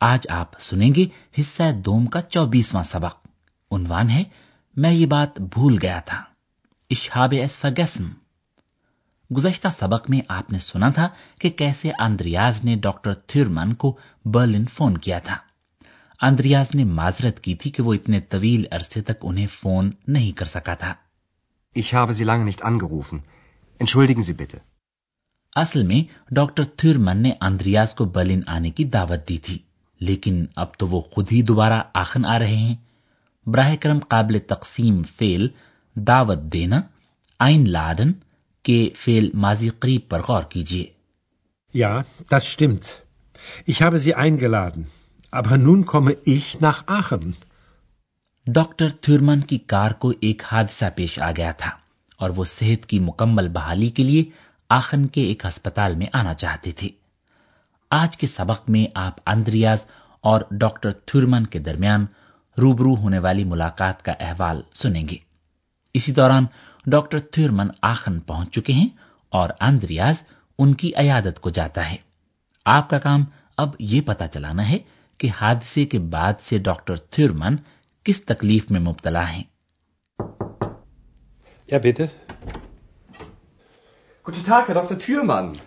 آج آپ سنیں گے حصہ دوم کا چوبیسواں سبق۔ عنوان ہے میں یہ بات بھول گیا تھا۔ اشحاب گزشتہ سبق میں آپ نے سنا تھا کہ کیسے آندریاز نے ڈاکٹر تھیورمن کو برلن فون کیا تھا۔ اندریاز نے معذرت کی تھی کہ وہ اتنے طویل عرصے تک انہیں فون نہیں کر سکا تھا۔ Ich habe sie lange nicht angerufen. Entschuldigen Sie bitte. اصل میں ڈاکٹر تھیورمن نے اندریاز کو برلن آنے کی دعوت دی تھی۔ لیکن اب تو وہ خود ہی دوبارہ آخن آ رہے ہیں براہ کرم قابل تقسیم فیل دعوت دینا آئن لادن کے فیل ماضی قریب پر غور کیجیے یا. Ich habe sie eingeladen. Aber nun komme ich nach Aachen. Doctor Thurmann کی کار کو ایک حادثہ پیش آ گیا تھا اور وہ صحت کی مکمل بحالی کے لیے آخن کے ایک ہسپتال میں آنا چاہتے تھے آج کے سبق میں آپ اندریاز اور ڈاکٹر تھورمن کے درمیان روبرو ہونے والی ملاقات کا احوال سنیں گے اسی دوران ڈاکٹر تھورمن آخن پہنچ چکے ہیں اور اندریاز ان کی عیادت کو جاتا ہے آپ کا کام اب یہ پتا چلانا ہے کہ حادثے کے بعد سے ڈاکٹر تھورمن کس تکلیف میں مبتلا ہیں Ja, bitte. Guten Tag, Herr Dr. Thürmann.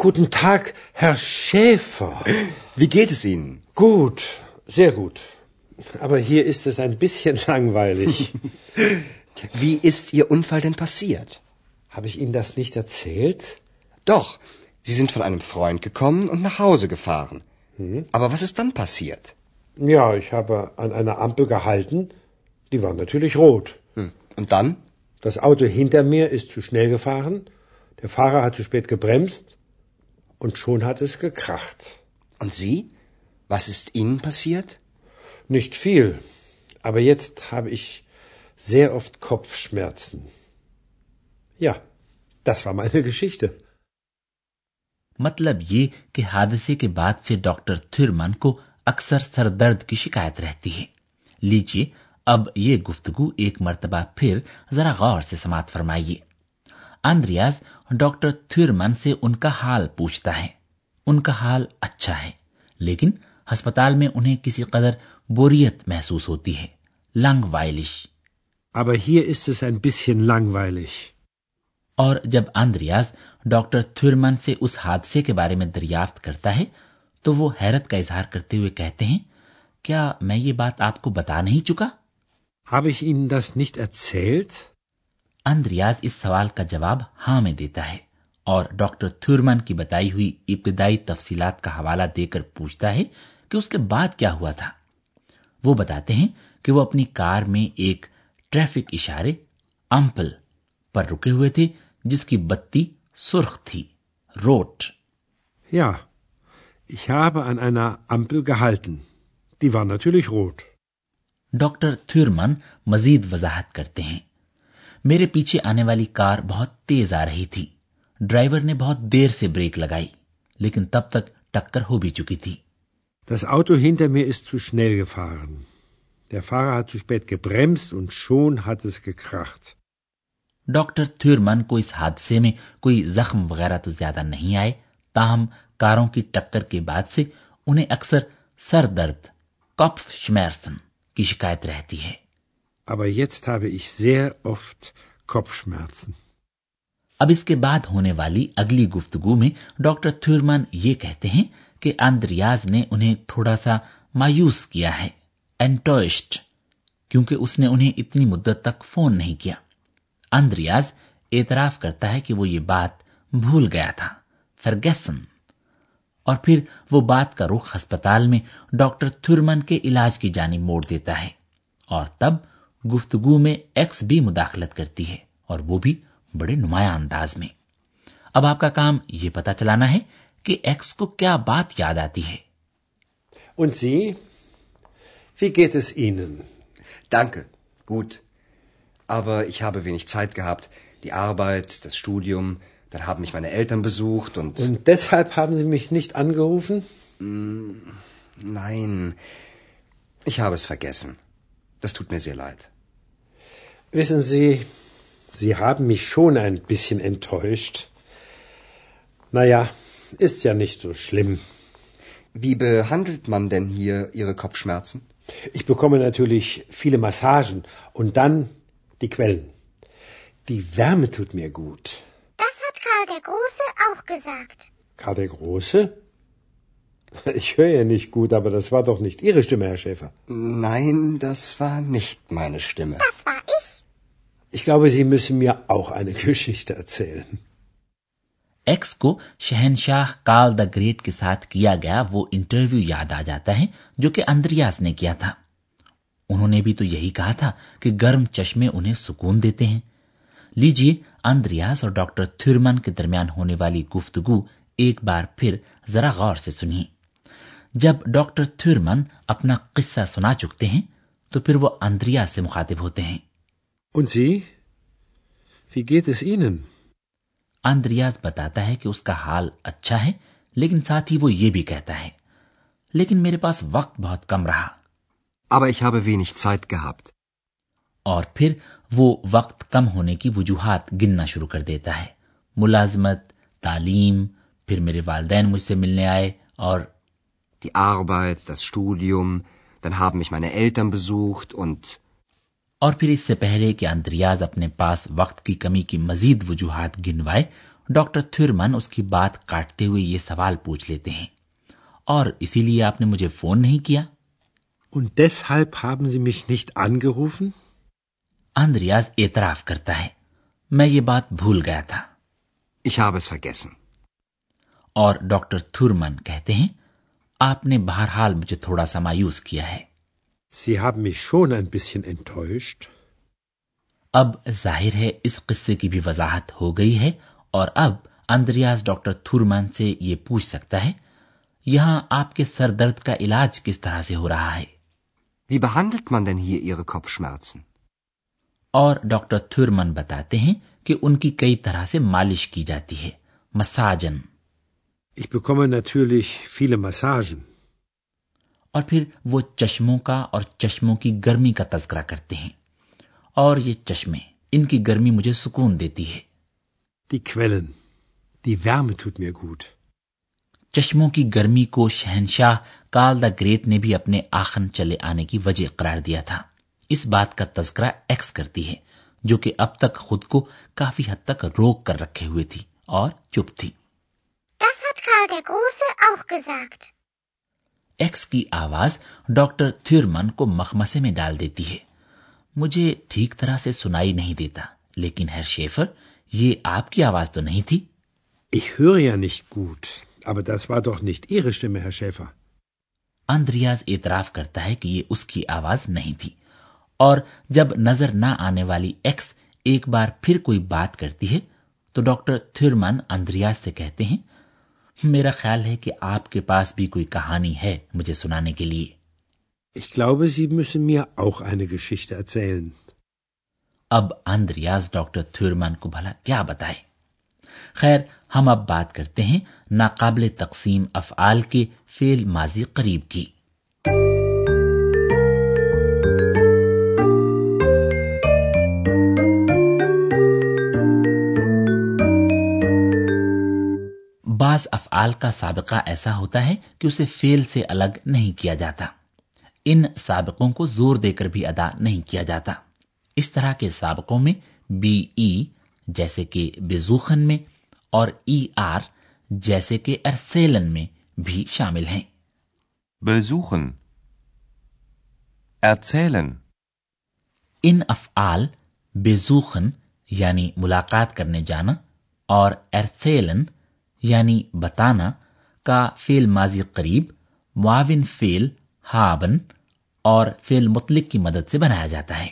Guten Tag, Herr Schäfer. Wie geht es Ihnen? Gut, sehr gut. Aber hier ist es ein bisschen langweilig. Wie ist Ihr Unfall denn passiert? Habe ich Ihnen das nicht erzählt? Doch, Sie sind von einem Freund gekommen und nach Hause gefahren. Aber was ist dann passiert? Ja, ich habe an einer Ampel gehalten. Die war natürlich rot. Hm. Und dann? Das Auto hinter mir ist zu schnell gefahren. Der Fahrer hat zu spät gebremst. und schon hat es gekracht. Und Sie? Was ist Ihnen passiert? Nicht viel, aber jetzt habe ich sehr oft Kopfschmerzen. Ja, das war meine Geschichte. مطلب یہ کہ حادثے کے بعد سے doctor تھرمان کو اکثر سر درد کی شکایت رہتی ہے لیجیے اب یہ گفتگو ایک مرتبہ پھر ذرا غور سے سماعت فرمائیے آندریاز ڈاکٹر تھیورمن سے ان کا حال پوچھتا ہے۔ ان کا حال اچھا ہے لیکن ہسپتال میں انہیں کسی قدر بوریت محسوس ہوتی ہے۔ لنگ وائلش اور جب آندریاز ڈاکٹر تھورمن سے اس حادثے کے بارے میں دریافت کرتا ہے تو وہ حیرت کا اظہار کرتے ہوئے کہتے ہیں کیا میں یہ بات آپ کو بتا نہیں چکا؟ Habe ich Ihnen das nicht erzählt? Andreas اس سوال کا جواب ہاں میں دیتا ہے اور ڈاکٹر تھورمن کی بتائی ہوئی ابتدائی تفصیلات کا حوالہ دے کر پوچھتا ہے کہ اس کے بعد کیا ہوا تھا۔ وہ بتاتے ہیں کہ وہ اپنی کار میں ایک ٹریفک اشارے امپل پر رکے ہوئے تھے جس کی بتی سرخ تھی روٹ۔ یا ڈاکٹر تھورمن مزید وضاحت کرتے ہیں۔ میرے پیچھے آنے والی کار بہت تیز آ رہی تھی ڈرائیور نے بہت دیر سے بریک لگائی لیکن تب تک ٹکر ہو بھی چکی تھی Das Auto hinter mir ist zu schnell gefahren. Der Fahrer hat zu spät gebremst und schon hat es gekracht. Doctor Thurmann کو اس حادثے میں کوئی زخم وغیرہ تو زیادہ نہیں آئے تاہم کاروں کی ٹکر کے بعد سے انہیں اکثر سر درد کپ شمیرسن کی شکایت رہتی ہے aber jetzt habe ich sehr oft Kopfschmerzen. اب اس کے بعد ہونے والی اگلی گفتگو میں ڈاکٹر تھورمن یہ کہتے ہیں کہ آندریاز نے انہیں تھوڑا سا مایوس کیا ہے انٹوئسٹ کیونکہ اس نے انہیں اتنی مدت تک فون نہیں کیا۔ آندریاز اعتراف کرتا ہے کہ وہ یہ بات بھول گیا تھا، فرگیسن۔ اور پھر وہ بات کا رخ ہسپتال میں ڈاکٹر تھورمن کے علاج کی جانب موڑ دیتا ہے۔ اور تب گفتگو میں ایکس بھی مداخلت کرتی ہے اور وہ بھی بڑے نمایاں انداز میں اب آپ کا کام یہ پتا چلانا ہے کہ ایکس کو کیا بات یاد آتی ہے Und Sie? Wie geht es Ihnen? Danke, gut. Aber ich habe wenig Zeit gehabt. Die Arbeit, das Studium, dann haben mich meine Eltern besucht und... Und deshalb haben Sie mich nicht angerufen? Nein, ich habe es vergessen. Das tut mir sehr leid. Wissen Sie, Sie haben mich schon ein bisschen enttäuscht. Naja, ist ja nicht so schlimm. Wie behandelt man denn hier Ihre Kopfschmerzen? Ich bekomme natürlich viele Massagen und dann die Quellen. Die Wärme tut mir gut. Das hat Karl der Große auch gesagt. Karl der Große? Ich höre ja nicht gut, aber das war doch nicht Ihre Stimme, Herr Schäfer. Nein, das war nicht meine Stimme. Das war ich. Ich glaube, Sie müssen mir auch eine Geschichte erzählen. X کو شہنشاہ کال the great کے ساتھ کیا گیا وہ interview یاد آ جاتا ہے جو کہ اندریاز نے کیا تھا انہوں نے بھی تو یہی کہا تھا کہ گرم چشمے انہیں سکون دیتے ہیں لیجیے اندریاز اور ڈاکٹر تھرمن کے درمیان ہونے والی گفتگو ایک بار پھر ذرا غور سے سنیے جب ڈاکٹر تھورمن اپنا قصہ سنا چکتے ہیں تو پھر وہ اندریا سے مخاطب ہوتے ہیں۔ اندریاز بتاتا ہے کہ اس کا حال اچھا ہے لیکن ساتھ ہی وہ یہ بھی کہتا ہے لیکن میرے پاس وقت بہت کم رہا۔ Aber ich habe wenig Zeit gehabt. اور پھر وہ وقت کم ہونے کی وجوہات گننا شروع کر دیتا ہے۔ ملازمت تعلیم پھر میرے والدین مجھ سے ملنے آئے اور die Arbeit, das Studium, dann haben mich meine Eltern besucht und اور پھر اس سے پہلے کہ اندریاز اپنے پاس وقت کی کمی کی مزید وجوہات گنوائے ڈاکٹر تھرمن اس کی بات کاٹتے ہوئے یہ سوال پوچھ لیتے ہیں۔ اور اسی لیے آپ نے مجھے فون نہیں کیا؟ Und deshalb haben Sie mich nicht angerufen? Andreas اعتراف کرتا ہے۔ میں یہ بات بھول گیا تھا۔ Ich habe es vergessen. اور ڈاکٹر تھرمن کہتے ہیں آپ نے بہرحال مجھے تھوڑا سا مایوس کیا ہے Sie haben mich schon ein bisschen enttäuscht. اب ظاہر ہے اس قصے کی بھی وضاحت ہو گئی ہے اور اب اندریاز ڈاکٹر تھورمان سے یہ پوچھ سکتا ہے یہاں آپ کے سر درد کا علاج کس طرح سے ہو رہا ہے Wie behandelt man denn hier ihre Kopfschmerzen? اور ڈاکٹر تھورمن بتاتے ہیں کہ ان کی کئی طرح سے مالش کی جاتی ہے مساجن Ich bekomme natürlich viele Massagen. اور پھر وہ چشموں کا اور چشموں کی گرمی کا تذکرہ کرتے ہیں اور یہ چشمے ان کی گرمی مجھے سکون دیتی ہے Die Quellen, die Wärme tut mir gut. چشموں کی گرمی کو شہنشاہ کال دا گریٹ نے بھی اپنے آخن چلے آنے کی وجہ قرار دیا تھا اس بات کا تذکرہ ایکس کرتی ہے جو کہ اب تک خود کو کافی حد تک روک کر رکھے ہوئے تھی اور چپ تھی Karl der Große auch gesagt. X کی آواز ڈاکٹر تھیورمن کو مخمسے میں ڈال دیتی ہے مجھے ٹھیک طرح سے سنائی نہیں دیتا لیکن ہر شیفر یہ آپ کی آواز تو نہیں تھی Ich höre ja nicht gut, aber das war doch nicht Ihre Stimme, Herr Schäfer. Andreas اعتراف کرتا ہے کہ یہ اس کی آواز نہیں تھی اور جب نظر نہ آنے والی ایکس ایک بار پھر کوئی بات کرتی ہے تو ڈاکٹر تھیورمن اندریاز سے کہتے ہیں میرا خیال ہے کہ آپ کے پاس بھی کوئی کہانی ہے مجھے سنانے کے لیے۔ Ich glaube, Sie müssen mir auch eine Geschichte erzählen. اب اندریاز ڈاکٹر تھورمان کو بھلا کیا بتائے۔ خیر ہم اب بات کرتے ہیں ناقابل تقسیم افعال کے فیل ماضی قریب کی۔ بعض افعال کا سابقہ ایسا ہوتا ہے کہ اسے فیل سے الگ نہیں کیا جاتا۔ ان سابقوں کو زور دے کر بھی ادا نہیں کیا جاتا۔ اس طرح کے سابقوں میں بی ای جیسے کہ بزوخن میں اور ای آر جیسے کہ ارسیلن میں بھی شامل ہیں۔ بزوخن۔ ارسیلن۔ ان افعال بزوخن یعنی ملاقات کرنے جانا اور ارسیلن یعنی بتانا، کا فعل ماضی قریب معاون فعل ہابن اور فعل مطلق کی مدد سے بنایا جاتا ہے۔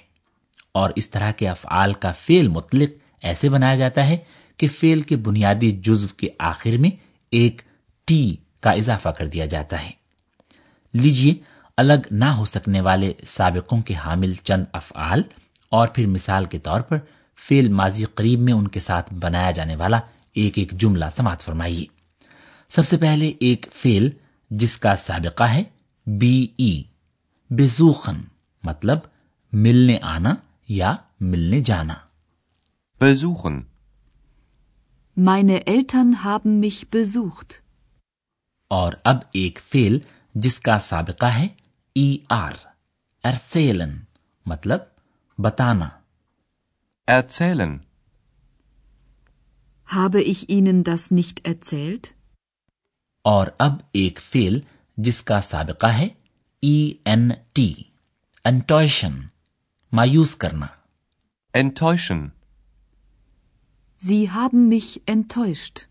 اور اس طرح کے افعال کا فعل مطلق ایسے بنایا جاتا ہے کہ فعل کے بنیادی جزو کے آخر میں ایک ٹی کا اضافہ کر دیا جاتا ہے۔ لیجیے، الگ نہ ہو سکنے والے سابقوں کے حامل چند افعال، اور پھر مثال کے طور پر فعل ماضی قریب میں ان کے ساتھ بنایا جانے والا ایک ایک جملہ سماعت فرمائیے سب سے پہلے ایک فیل جس کا سابقہ ہے بی ای بزوخن مطلب ملنے آنا یا ملنے جانا۔ بزوخن۔ meine Eltern haben mich besucht اور اب ایک فیل جس کا سابقہ ہے ای آر ارسیلن مطلب بتانا۔ ارسیلن۔ habe ich Ihnen das nicht erzählt? اور اب ایک فیل جس کا سابقہ ہے ای این ٹی انٹوشن مایوس کرنا انٹوشن زی haben مش enttäuscht.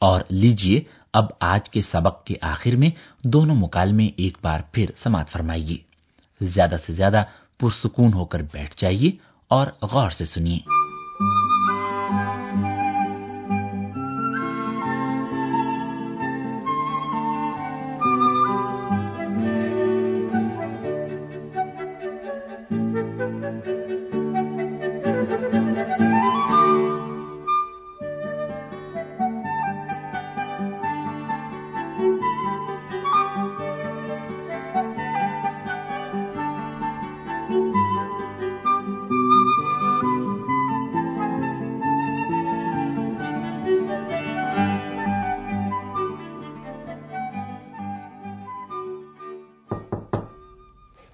اور لیجیے اب آج کے سبق کے آخر میں دونوں مکالمے ایک بار پھر سماعت فرمائیے۔ زیادہ سے زیادہ پرسکون ہو کر بیٹھ جائیے اور غور سے سنیے۔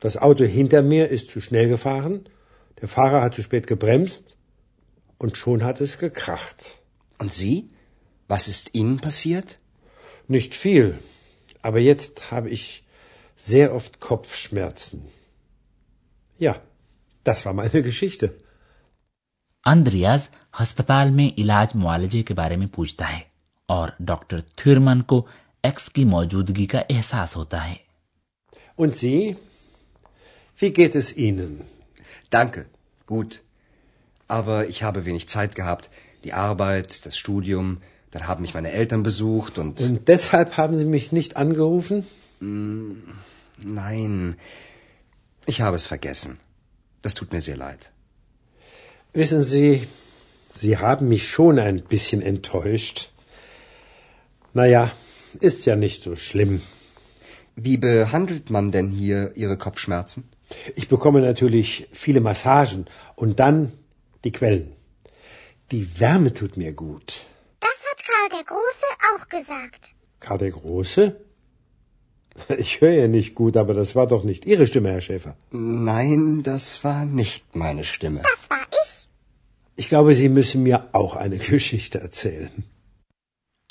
Das Auto hinter mir ist zu schnell gefahren, der Fahrer hat zu spät gebremst und schon hat es gekracht. Und Sie? Was ist Ihnen passiert? Nicht viel, aber jetzt habe ich sehr oft Kopfschmerzen. Ja, das war meine Geschichte. Andreas ہسپتال میں علاج معالجے کے بارے میں پوچھتا ہے اور doctor Thurmann کو ایکس کی موجودگی کا احساس ہوتا ہے Und Sie? Wie geht es Ihnen? Danke, gut. Aber ich habe wenig Zeit gehabt. Die Arbeit, das Studium, dann haben mich meine Eltern besucht und... Und deshalb haben Sie mich nicht angerufen? Nein, ich habe es vergessen. Das tut mir sehr leid. Wissen Sie, Sie haben mich schon ein bisschen enttäuscht. Naja, ist ja nicht so schlimm. Wie behandelt man denn hier Ihre Kopfschmerzen?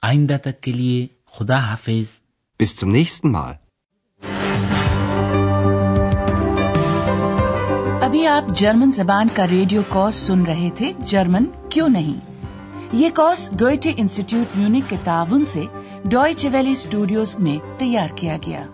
آئندہ تک کے لیے خدا حافظ آپ German زبان کا radio course سن رہے تھے، جرمن کیوں نہیں؟ یہ کورس ڈوئٹے انسٹیٹیوٹ میونک کے تعاون سے ڈوئچے ویلی اسٹوڈیوز میں تیار کیا گیا۔